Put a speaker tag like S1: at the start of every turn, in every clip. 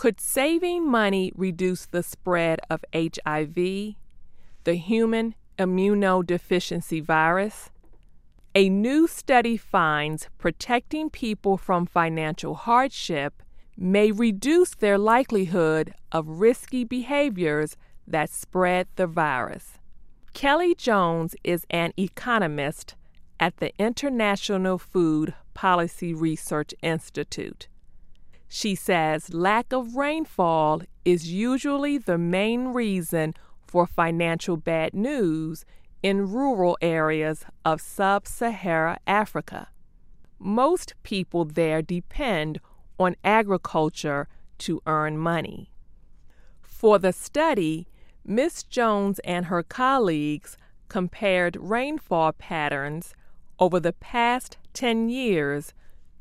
S1: Could saving money reduce the spread of HIV, the human immunodeficiency virus? A new study finds protecting people from financial hardship may reduce their likelihood of risky behaviors that spread the virus. Kelly Jones is an economist at the International Food Policy Research Institute. She says lack of rainfall is usually the main reason for financial bad news in rural areas of sub Saharan Africa. Most people there depend on agriculture to earn money. For the study, Ms. Jones and her colleagues compared rainfall patterns over the past 10 years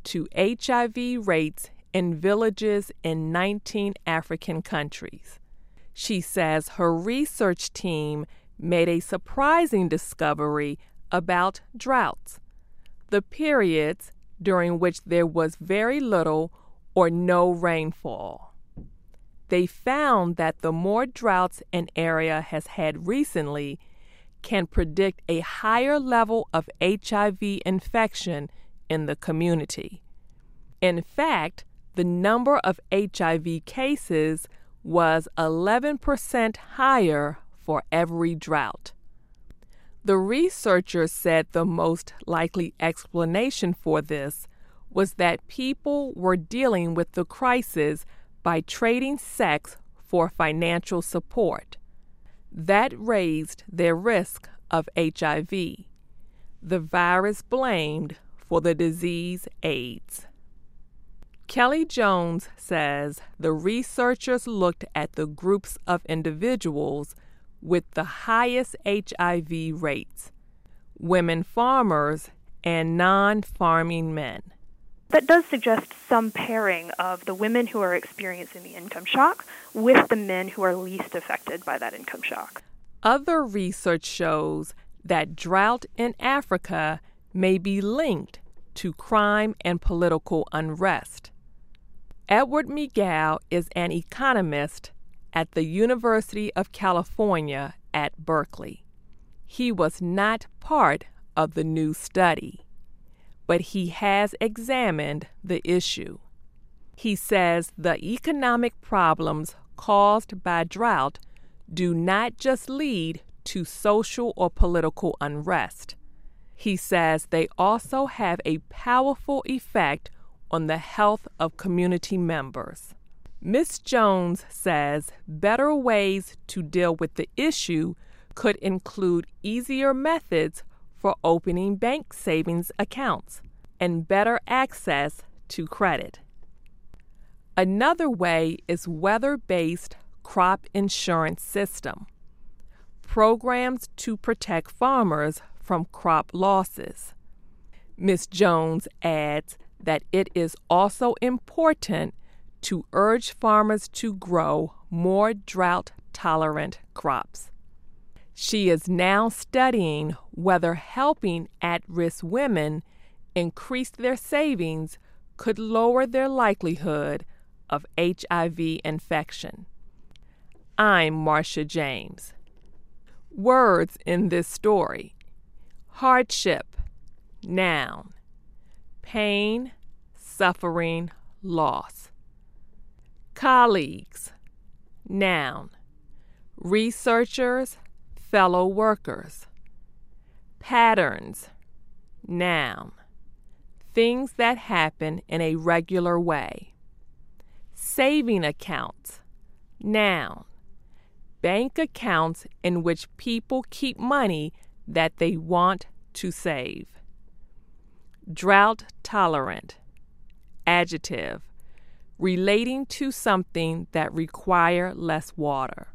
S1: to HIV rates in villages in 19 African countries. She says her research team made a surprising discovery about droughts, the periods during which there was very little or no rainfall. They found that the more droughts an area has had recently can predict a higher level of HIV infection in the community. In fact, the number of HIV cases was 11% higher for every drought. The researchers said the most likely explanation for this was that people were dealing with the crisis by trading sex for financial support. That raised their risk of HIV, the virus blamed for the disease AIDS. Kelly Jones says the researchers looked at the groups of individuals with the highest HIV rates women farmers and non farming men.
S2: That does suggest some pairing of the women who are experiencing the income shock with the men who are least affected by that income shock.
S1: Other research shows that drought in Africa may be linked to crime and political unrest. Edward Miguel is an economist at the University of California at Berkeley. He was not part of the new study but he has examined the issue. He says the economic problems caused by drought do not just lead to social or political unrest. He says they also have a powerful effect on the health of community members. Ms. Jones says better ways to deal with the issue could include easier methods for opening bank savings accounts and better access to credit. Another way is weather based crop insurance system, programs to protect farmers from crop losses. Ms. Jones adds that it is also important to urge farmers to grow more drought tolerant crops. She is now studying whether helping at risk women increase their savings could lower their likelihood of HIV infection. I'm Marcia James. Words in this story hardship, noun, pain, suffering, loss. Colleagues, noun, researchers, fellow workers. Patterns, noun. Things that happen in a regular way. Saving accounts, noun. Bank accounts in which people keep money that they want to save. Drought tolerant, adjective, relating to something that require less water.